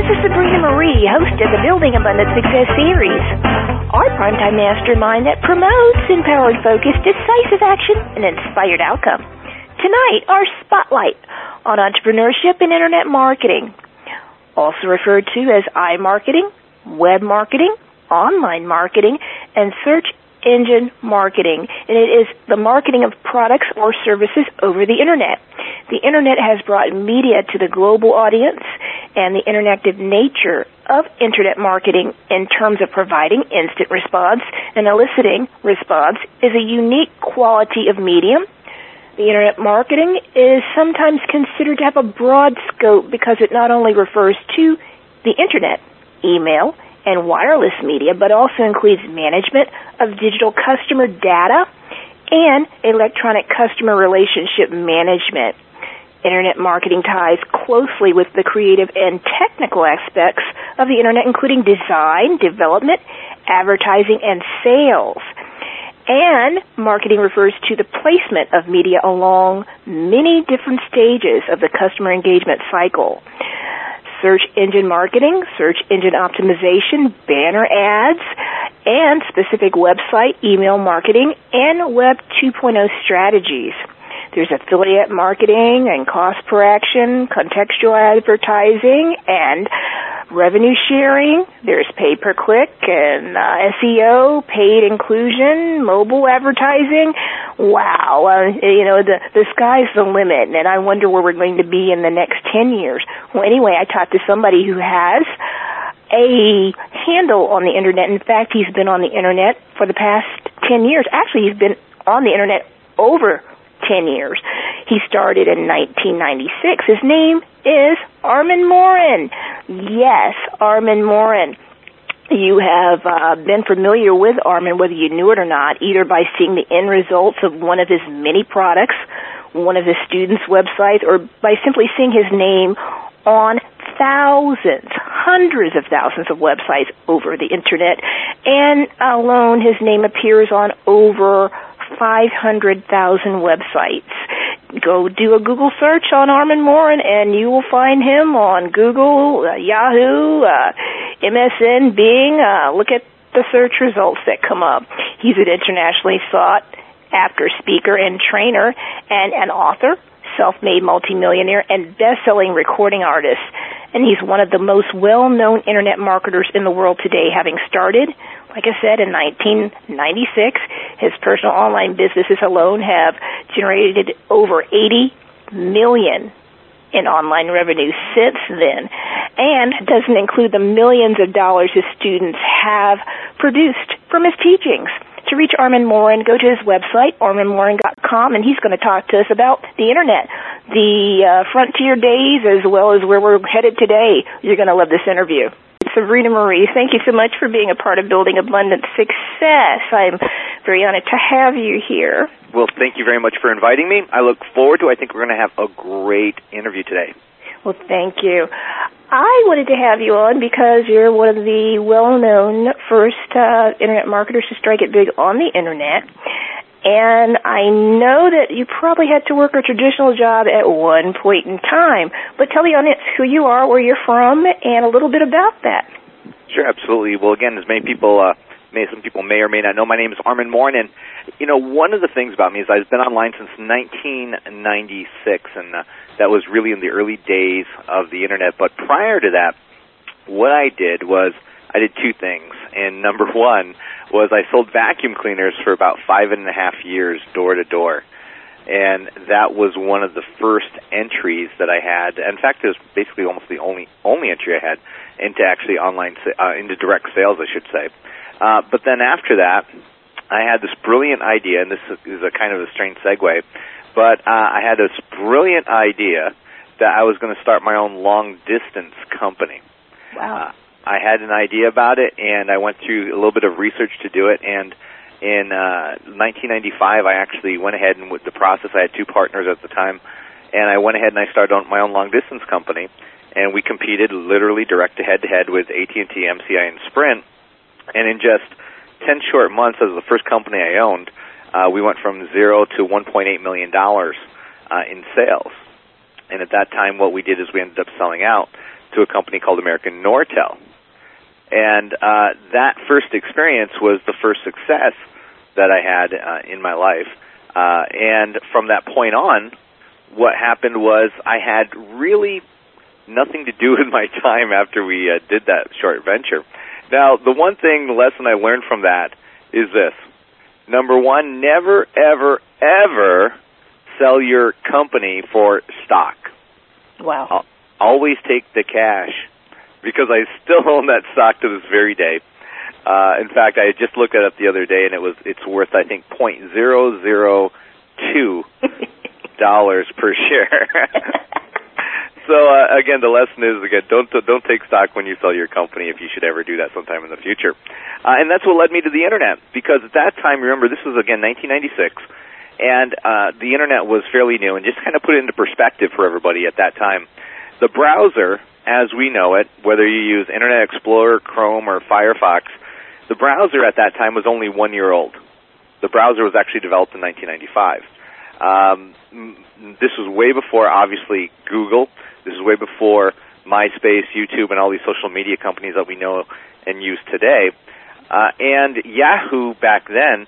This is Sabrina Marie, host of the Building Abundant Success series. Our primetime mastermind that promotes empowered focus, decisive action, and inspired outcome. Tonight, our spotlight on entrepreneurship and internet marketing, also referred to as iMarketing, web marketing, online marketing, and search engine marketing, and it is the marketing of products or services over the internet. The internet has brought media to the global audience, and the interactive nature of internet marketing in terms of providing instant response and eliciting response is a unique quality of medium. The internet marketing is sometimes considered to have a broad scope because it not only refers to the internet, email, and wireless media, but also includes management of digital customer data and electronic customer relationship management. Internet marketing ties closely with the creative and technical aspects of the internet, including design, development, advertising, and sales. And marketing refers to the placement of media along many different stages of the customer engagement cycle search engine marketing, search engine optimization, banner ads, and specific website email marketing and web 2.0 strategies. There's affiliate marketing and cost per action, contextual advertising, and revenue sharing. There's pay per click and uh, SEO, paid inclusion, mobile advertising. Wow, uh, you know the the sky's the limit, and I wonder where we're going to be in the next ten years. Well, anyway, I talked to somebody who has a handle on the internet. In fact, he's been on the internet for the past 10 years. Actually, he's been on the internet over 10 years. He started in 1996. His name is Armin Morin. Yes, Armin Morin. You have uh, been familiar with Armin, whether you knew it or not, either by seeing the end results of one of his many products, one of his students' websites, or by simply seeing his name on thousands, hundreds of thousands of websites over the internet. And alone, his name appears on over 500,000 websites. Go do a Google search on Armin Morin and you will find him on Google, uh, Yahoo, uh, MSN, Bing. Uh, look at the search results that come up. He's an internationally sought after speaker and trainer and an author, self-made multimillionaire, and best-selling recording artist. And he's one of the most well-known internet marketers in the world today, having started like I said, in 1996, his personal online businesses alone have generated over 80 million in online revenue since then, and doesn't include the millions of dollars his students have produced from his teachings. To reach Armin Morin, go to his website, arminmorin.com, and he's going to talk to us about the internet, the uh, frontier days, as well as where we're headed today. You're going to love this interview. Sabrina Marie, thank you so much for being a part of Building Abundant Success. I'm very honored to have you here. Well, thank you very much for inviting me. I look forward to I think we're going to have a great interview today. Well, thank you. I wanted to have you on because you're one of the well-known first uh, internet marketers to strike it big on the internet. And I know that you probably had to work a traditional job at one point in time. But tell the audience who you are, where you're from, and a little bit about that. Sure, absolutely. Well, again, as many people, uh, may some people may or may not know, my name is Armin Morin, and you know, one of the things about me is I've been online since 1996, and uh, that was really in the early days of the internet. But prior to that, what I did was I did two things, and number one was I sold vacuum cleaners for about five and a half years door to door. And that was one of the first entries that I had. In fact, it was basically almost the only only entry I had into actually online uh, into direct sales, I should say. Uh, but then after that, I had this brilliant idea, and this is a kind of a strange segue. But uh, I had this brilliant idea that I was going to start my own long distance company. Wow. Uh, I had an idea about it, and I went through a little bit of research to do it. And in uh, 1995, I actually went ahead and with the process. I had two partners at the time, and I went ahead and I started my own long distance company. And we competed literally direct to head to head with AT&T, MCI, and Sprint. And in just 10 short months as the first company I owned, uh, we went from zero to 1.8 million dollars uh, in sales. And at that time, what we did is we ended up selling out to a company called American Nortel. And uh, that first experience was the first success that I had uh, in my life. Uh, and from that point on, what happened was I had really nothing to do with my time after we uh, did that short venture. Now, the one thing, the lesson I learned from that is this. Number one, never, ever, ever sell your company for stock. Wow. Always take the cash because I still own that stock to this very day. Uh, in fact, I just looked at it the other day, and it was it's worth I think point zero zero two dollars per share. so uh, again, the lesson is again don't don't take stock when you sell your company if you should ever do that sometime in the future. Uh, and that's what led me to the internet because at that time, remember, this was again 1996 and uh, the internet was fairly new. And just kind of put it into perspective for everybody at that time, the browser, as we know it, whether you use Internet Explorer, Chrome, or Firefox, the browser at that time was only one year old. The browser was actually developed in 1995. Um, this was way before, obviously, Google. This is way before MySpace, YouTube, and all these social media companies that we know and use today. Uh, and Yahoo back then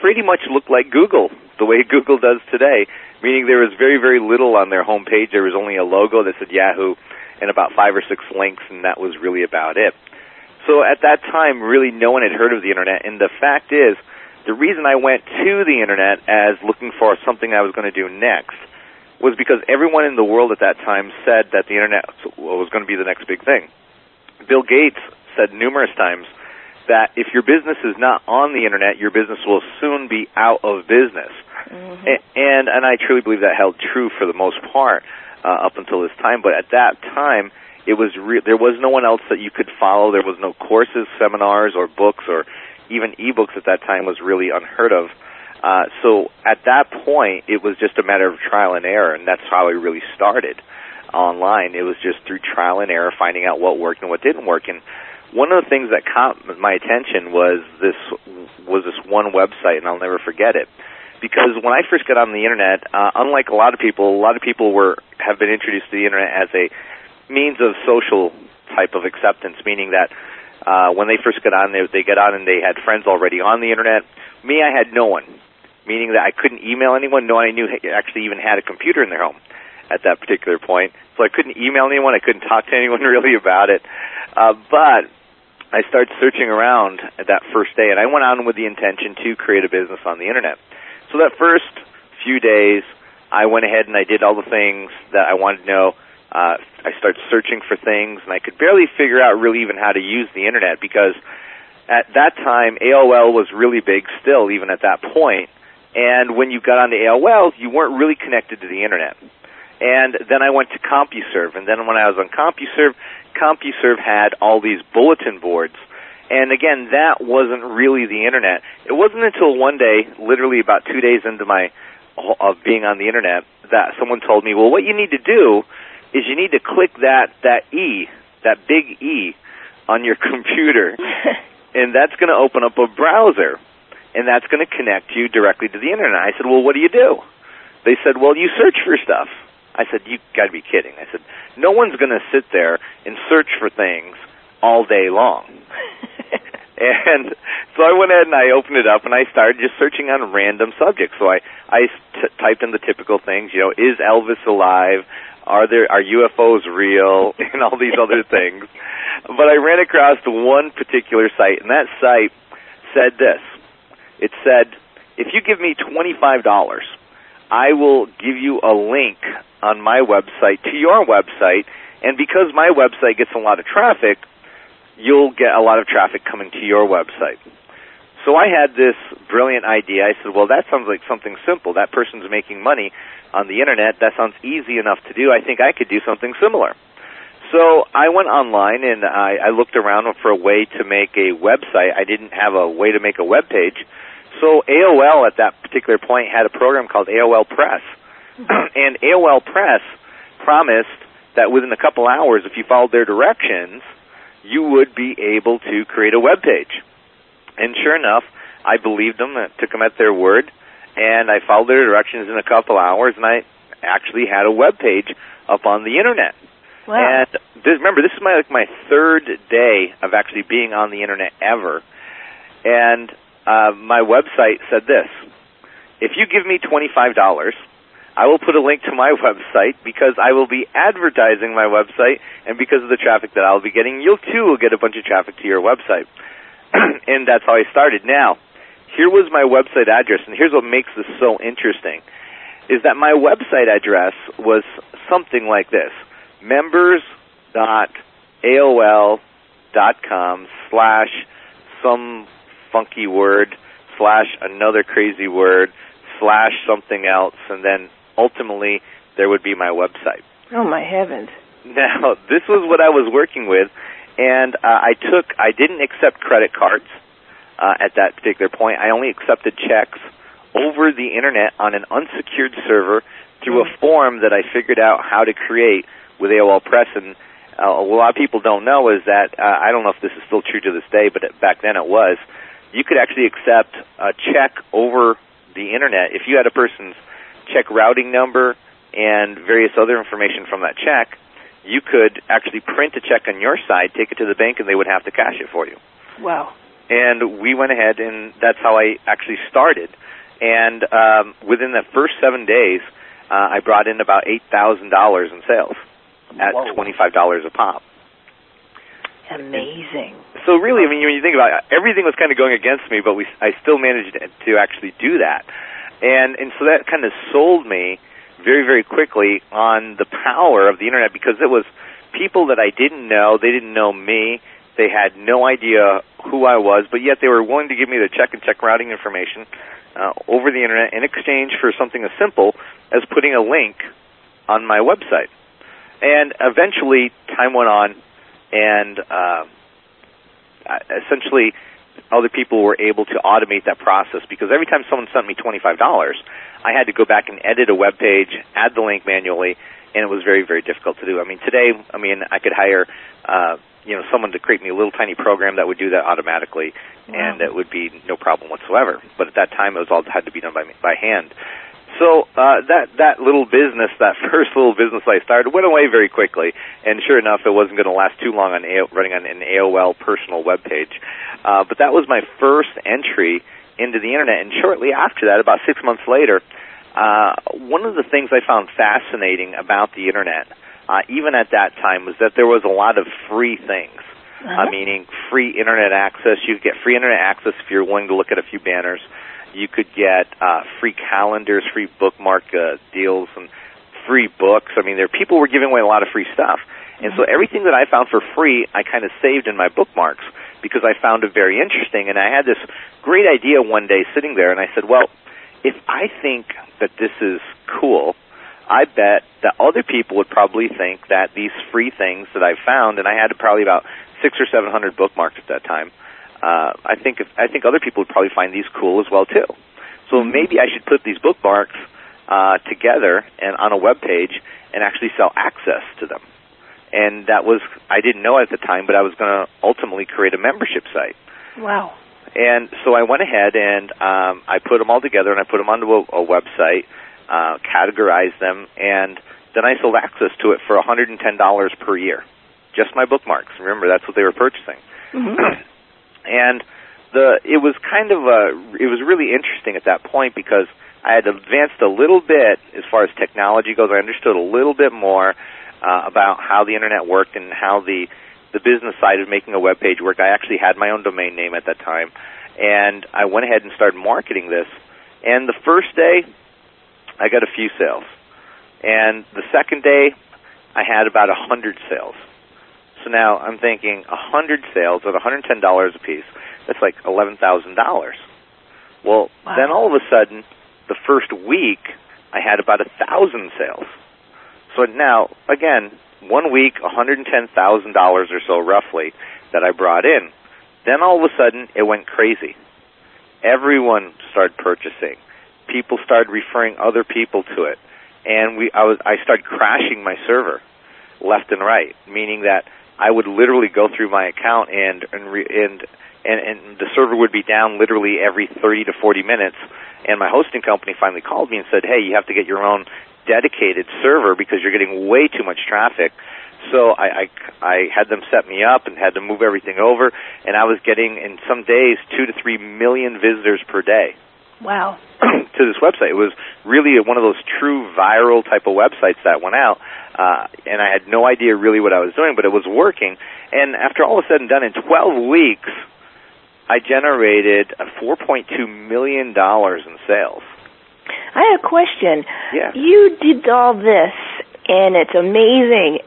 pretty much looked like Google, the way Google does today, meaning there was very, very little on their homepage. There was only a logo that said Yahoo and about five or six links, and that was really about it. So at that time, really no one had heard of the internet, and the fact is, the reason I went to the internet as looking for something I was going to do next was because everyone in the world at that time said that the internet was going to be the next big thing. Bill Gates said numerous times that if your business is not on the internet, your business will soon be out of business. Mm-hmm. And, and I truly believe that held true for the most part uh, up until this time. But at that time, it was re- there was no one else that you could follow. There was no courses, seminars, or books, or even ebooks at that time was really unheard of. Uh, so at that point, it was just a matter of trial and error, and that's how I really started online. It was just through trial and error, finding out what worked and what didn't work. And one of the things that caught my attention was this was this one website, and I'll never forget it. Because when I first got on the internet, uh, unlike a lot of people, a lot of people were have been introduced to the internet as a means of social type of acceptance, meaning that uh, when they first got on, they, they get on and they had friends already on the internet. Me, I had no one, meaning that I couldn't email anyone. No one I knew actually even had a computer in their home at that particular point. So I couldn't email anyone. I couldn't talk to anyone really about it. Uh, but I started searching around that first day, and I went on with the intention to create a business on the internet. So that first few days, I went ahead and I did all the things that I wanted to know. Uh, I started searching for things, and I could barely figure out really even how to use the internet because at that time AOL was really big still, even at that point. And when you got on the AOL, you weren't really connected to the internet. And then I went to CompuServe, and then when I was on CompuServe, CompuServe had all these bulletin boards. And again, that wasn't really the internet. It wasn't until one day, literally about two days into my of being on the internet, that someone told me, "Well, what you need to do is you need to click that that E, that big E, on your computer, and that's going to open up a browser, and that's going to connect you directly to the internet." I said, "Well, what do you do?" They said, "Well, you search for stuff." I said, "You got to be kidding!" I said, "No one's going to sit there and search for things all day long." and so I went ahead and I opened it up and I started just searching on random subjects. So I I t- typed in the typical things, you know, is Elvis alive? Are there are UFOs real? And all these other things. But I ran across one particular site, and that site said this. It said, "If you give me twenty five dollars." I will give you a link on my website to your website, and because my website gets a lot of traffic, you'll get a lot of traffic coming to your website. So I had this brilliant idea. I said, well, that sounds like something simple. That person's making money on the internet. That sounds easy enough to do. I think I could do something similar. So I went online and I, I looked around for a way to make a website. I didn't have a way to make a web page. So AOL at that particular point had a program called AOL Press. Mm-hmm. and AOL Press promised that within a couple hours, if you followed their directions, you would be able to create a web page. And sure enough, I believed them, I took them at their word, and I followed their directions in a couple hours, and I actually had a web page up on the internet. Wow. And this, remember, this is my like my third day of actually being on the internet ever, and uh, my website said this: If you give me twenty five dollars, I will put a link to my website because I will be advertising my website, and because of the traffic that I'll be getting, you too will get a bunch of traffic to your website. and that's how I started. Now, here was my website address, and here's what makes this so interesting: is that my website address was something like this: members.aol.com slash some funky word slash another crazy word slash something else, and then ultimately there would be my website. Oh my heavens. Now, this was what I was working with, and uh, I took, I didn't accept credit cards uh, at that particular point. I only accepted checks over the internet on an unsecured server through a form that I figured out how to create with AOL Press. And uh, a lot of people don't know is that, uh, I don't know if this is still true to this day, but back then it was, you could actually accept a check over the internet if you had a person's check routing number and various other information from that check, you could actually print a check on your side, take it to the bank, and they would have to cash it for you. Wow. And we went ahead, and that's how I actually started. And um, within the first seven days, uh, I brought in about eight thousand dollars in sales at Whoa. twenty five dollars a pop. Amazing. So really, I mean, when you think about it, everything was kind of going against me, but we, I still managed to actually do that. And, and so that kind of sold me very, very quickly on the power of the internet because it was people that I didn't know, they didn't know me, they had no idea who I was, but yet they were willing to give me the check and check routing information uh, over the internet in exchange for something as simple as putting a link on my website. And eventually, time went on, and uh, essentially, other people were able to automate that process because every time someone sent me $25, I had to go back and edit a web page, add the link manually, and it was very, very difficult to do. I mean, today, I mean, I could hire, uh, you know, someone to create me a little tiny program that would do that automatically, Wow. and it would be no problem whatsoever. But at that time, it was all had to be done by by hand. So uh, that that little business, that first little business I started, went away very quickly. And sure enough, it wasn't going to last too long on AO, running on an AOL personal web page. Uh, but that was my first entry into the internet. And shortly after that, about six months later, uh, one of the things I found fascinating about the internet, uh, even at that time, was that there was a lot of free things. Uh-huh. Uh, meaning free internet access. You could get free internet access if you're willing to look at a few banners. You could get uh, free calendars, free bookmark uh, deals, and free books. I mean, there people were giving away a lot of free stuff, and so everything that I found for free, I kind of saved in my bookmarks because I found it very interesting. And I had this great idea one day sitting there, and I said, "Well, if I think that this is cool." I bet that other people would probably think that these free things that I found, and I had probably about six or seven hundred bookmarks at that time. Uh, I think if, I think other people would probably find these cool as well too. So maybe I should put these bookmarks uh, together and on a web page and actually sell access to them. And that was I didn't know at the time, but I was going to ultimately create a membership site. Wow. And so I went ahead and um, I put them all together and I put them onto a, a website, uh, categorized them, and then I sold access to it for $110 per year. Just my bookmarks. Remember, that's what they were purchasing. Mhm. and the it was kind of a it was really interesting at that point because I had advanced a little bit as far as technology goes. I understood a little bit more uh, about how the internet worked and how the the business side of making a web page worked. I actually had my own domain name at that time, and I went ahead and started marketing this. And the first day, I got a few sales, and the second day, I had about a hundred sales. So now I'm thinking a hundred sales at $110 a piece. That's like eleven thousand dollars. Well, Wow. then all of a sudden, the first week, I had about a thousand sales. So now, again, one week, $110,000 or so roughly that I brought in. Then all of a sudden, it went crazy. Everyone started purchasing. People started referring other people to it. And we, I was, I started crashing my server left and right, meaning that I would literally go through my account and, and, re, and, and, and the server would be down literally every 30 to 40 minutes. And my hosting company finally called me and said, hey, you have to get your own dedicated server because you're getting way too much traffic So I, I I had them set me up and had to move everything over, and I was getting in some days two to three million visitors per day. Wow. to this website. It was really one of those true viral type of websites that went out, uh, and I had no idea really what I was doing, but it was working. And after all was said and done, in 12 weeks, I generated $4.2 million in sales. I have a question. Yeah. You did all this, and it's amazing.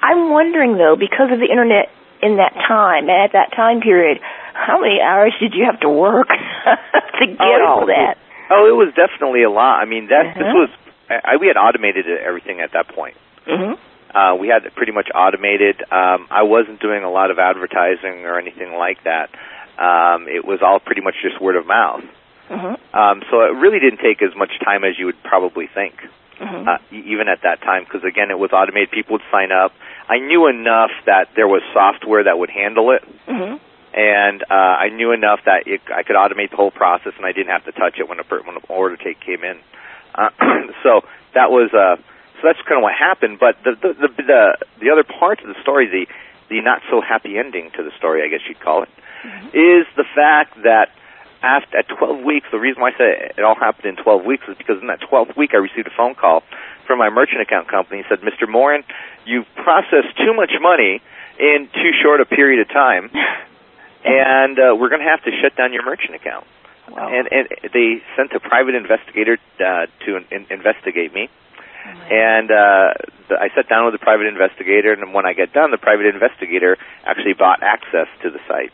I'm wondering though, because of the internet in that time, and at that time period, how many hours did you have to work to get Oh, all that? Oh, it was definitely a lot. I mean, that this Uh-huh. was I, we had automated everything at that point. hmm Uh, we had it pretty much automated. Um, I wasn't doing a lot of advertising or anything like that. Um, it was all pretty much just word of mouth. hmm Um, so it really didn't take as much time as you would probably think, hmm uh, even at that time, because again, it was automated. People would sign up. I knew enough that there was software that would handle it, hmm and uh, I knew enough that it, I could automate the whole process, and I didn't have to touch it when a when an order take came in. Uh, so that was uh, so that's kind of what happened. But the the, the the the other part of the story, the the not so happy ending to the story, I guess you'd call it, is the fact that after at 12 weeks, the reason why I say it all happened in 12 weeks is because in that 12th week, I received a phone call from my merchant account company. He said, "Mr. Morin, you've processed too much money in too short a period of time." and uh, we're going to have to shut down your merchant account. Wow. And, and they sent a private investigator uh, to in, investigate me. And uh, the, I sat down with the private investigator, and when I get done, the private investigator actually bought access to the site.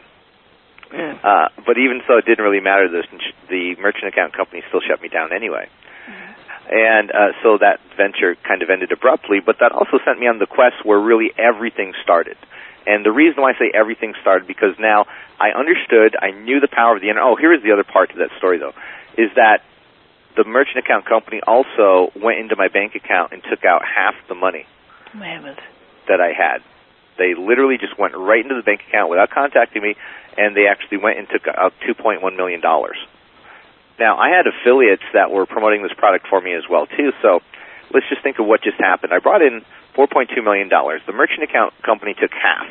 Mm. Uh, but even so, it didn't really matter. The, the merchant account company still shut me down anyway. And uh, so that venture kind of ended abruptly, but that also sent me on the quest where really everything started. And the reason why I say everything started because now I understood, I knew the power of the internet. Oh, here is the other part to that story though, is that the merchant account company also went into my bank account and took out half the money Mammoth. that I had. They literally just went right into the bank account without contacting me, and they actually went and took out $2.1 million. Now, I had affiliates that were promoting this product for me as well, too, so let's just think of what just happened. I brought in $4.2 million. The merchant account company took half.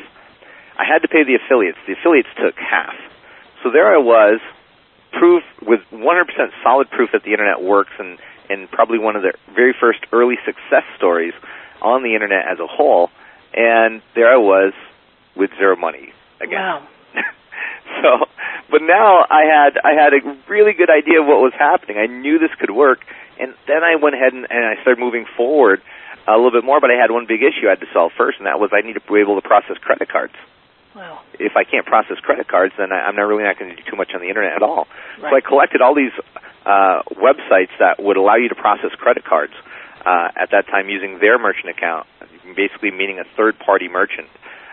I had to pay the affiliates. The affiliates took half. So there I was, proof with 100% solid proof that the internet works and, and probably one of the very first early success stories on the internet as a whole. And there I was with zero money again. Wow. so, but now I had I had a really good idea of what was happening. I knew this could work, and then I went ahead and, and I started moving forward a little bit more. But I had one big issue I had to solve first, and that was I need to be able to process credit cards. Wow. If I can't process credit cards, then I, I'm not really not going to do too much on the internet at all. So I collected all these uh, websites that would allow you to process credit cards uh, at that time using their merchant account, basically meaning a third-party merchant.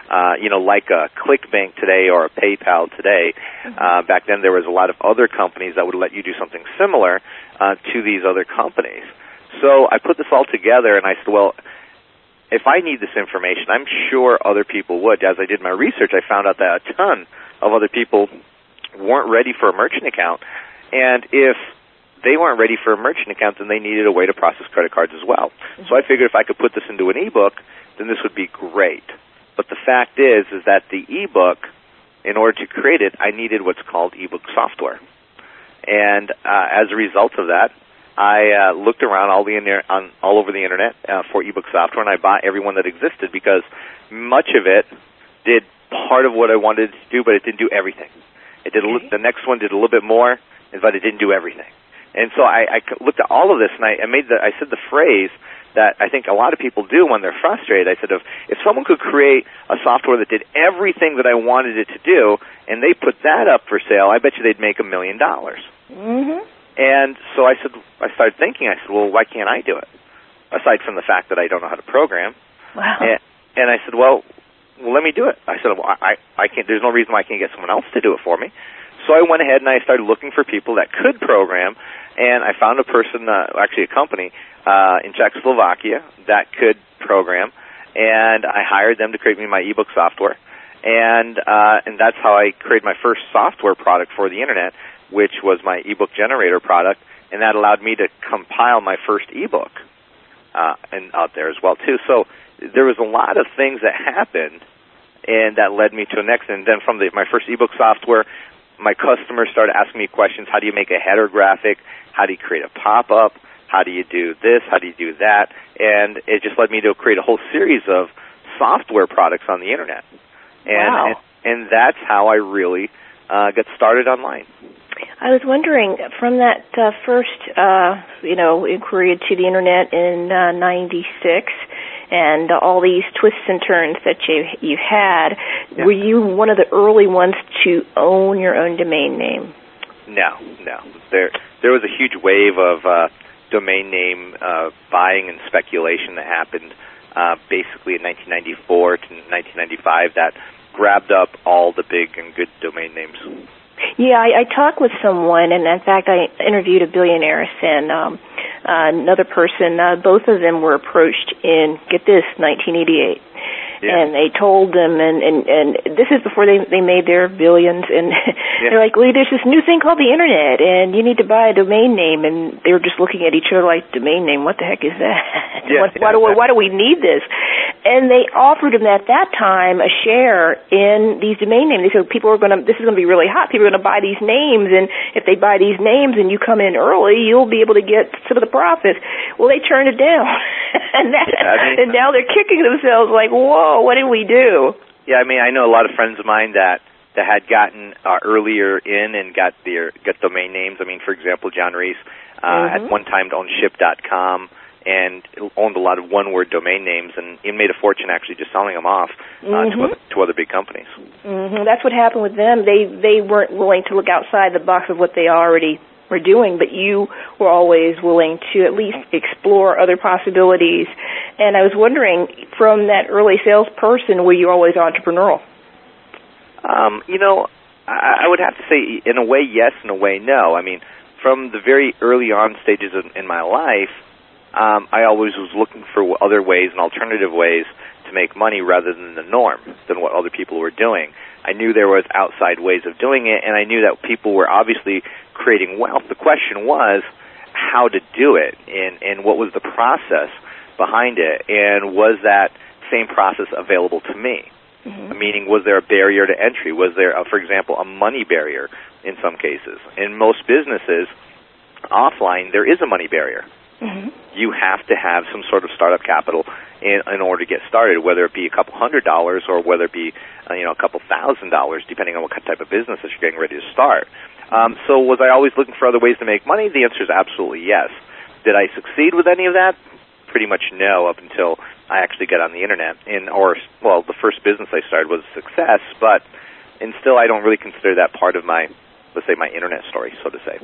Uh, you know, like a ClickBank today or a PayPal today. Uh, back then, there was a lot of other companies that would let you do something similar uh, to these other companies. So I put this all together, and I said, well, if I need this information, I'm sure other people would. As I did my research, I found out that a ton of other people weren't ready for a merchant account. And if they weren't ready for a merchant account, then they needed a way to process credit cards as well. So I figured if I could put this into an ebook, then this would be great. But the fact is, is that the ebook, in order to create it, I needed what's called ebook software. And uh, as a result of that, I uh, looked around all the inter- on all over the internet uh, for ebook software, and I bought every one that existed because much of it did part of what I wanted to do, but it didn't do everything. It did a li- the next one did a little bit more, but it didn't do everything. And so I, I c- looked at all of this, and I, I made the I said the phrase that I think a lot of people do when they're frustrated. I said, if if someone could create a software that did everything that I wanted it to do, and they put that up for sale, I bet you they'd make a million dollars. hmm And so I said, I started thinking. I said, well, why can't I do it? Aside from the fact that I don't know how to program, Wow. and, and I said, well, well, let me do it. I said, well, I, I can't. There's no reason why I can't get someone else to do it for me. So I went ahead and I started looking for people that could program, and I found a person, uh, actually a company uh, in Czechoslovakia that could program, and I hired them to create me my ebook software, and uh, and that's how I created my first software product for the internet, which was my ebook generator product, and that allowed me to compile my first ebook. uh, and out there as well too. So there was a lot of things that happened, and that led me to a next. And then from the, my first ebook software, my customers started asking me questions: How do you make a header graphic? How do you create a pop-up? How do you do this? How do you do that? And it just led me to create a whole series of software products on the internet. And wow. and, and that's how I really uh, got started online. I was wondering from that uh, first, uh, you know, inquiry to the internet in uh, '96, and uh, all these twists and turns that you you had. Yeah. Were you one of the early ones to own your own domain name? No, no. There there was a huge wave of uh, domain name uh, buying and speculation that happened uh, basically in 1994 to 1995 that grabbed up all the big and good domain names. Yeah, I, I talked with someone, and in fact, I interviewed a billionaire and um, uh, another person. Uh, both of them were approached in get this 1988. Yeah. And they told them, and, and and this is before they they made their billions, and Yeah. they're like, "Lee, there's this new thing called the internet, and you need to buy a domain name." And they were just looking at each other like, "Domain name? What the heck is that? Yeah, what, why do we, why do we need this?" And they offered them at that time a share in these domain names. They said people are going to, this is going to be really hot. People are going to buy these names, and if they buy these names and you come in early, you'll be able to get some of the profits. Well, they turned it down, and that, Yeah, I mean- and now they're kicking themselves like, whoa, what did we do? Yeah, I mean, I know a lot of friends of mine that that had gotten uh, earlier in and got their got domain names. I mean, for example, John Reese uh, Mhm. at one time owned Ship.com and owned a lot of one-word domain names, and he made a fortune actually just selling them off uh, Mhm. to, other, to other big companies. hmm That's what happened with them. They they weren't willing to look outside the box of what they already were doing, but you were always willing to at least explore other possibilities. And I was wondering, from that early salesperson, were you always entrepreneurial? Um, you know, I, would have to say, in a way, yes, in a way, no. I mean, from the very early on stages in, in my life, um, I always was looking for other ways and alternative ways to make money rather than the norm, than what other people were doing. I knew there was outside ways of doing it, and I knew that people were obviously creating wealth. The question was how to do it, and and what was the process behind it, and was that same process available to me? Mm-hmm. Meaning, was there a barrier to entry? Was there, a, for example, a money barrier in some cases? In most businesses, offline, there is a money barrier. Mm-hmm. You have to have some sort of startup capital in, in order to get started, whether it be a couple hundred dollars or whether it be, uh, you know, a couple thousand dollars, depending on what type of business that you're getting ready to start. Um, so, was I always looking for other ways to make money? The answer is absolutely yes. Did I succeed with any of that? Pretty much no, up until I actually got on the internet. And or well, the first business I started was a success, but and still I don't really consider that part of my let's say my internet story, so to say.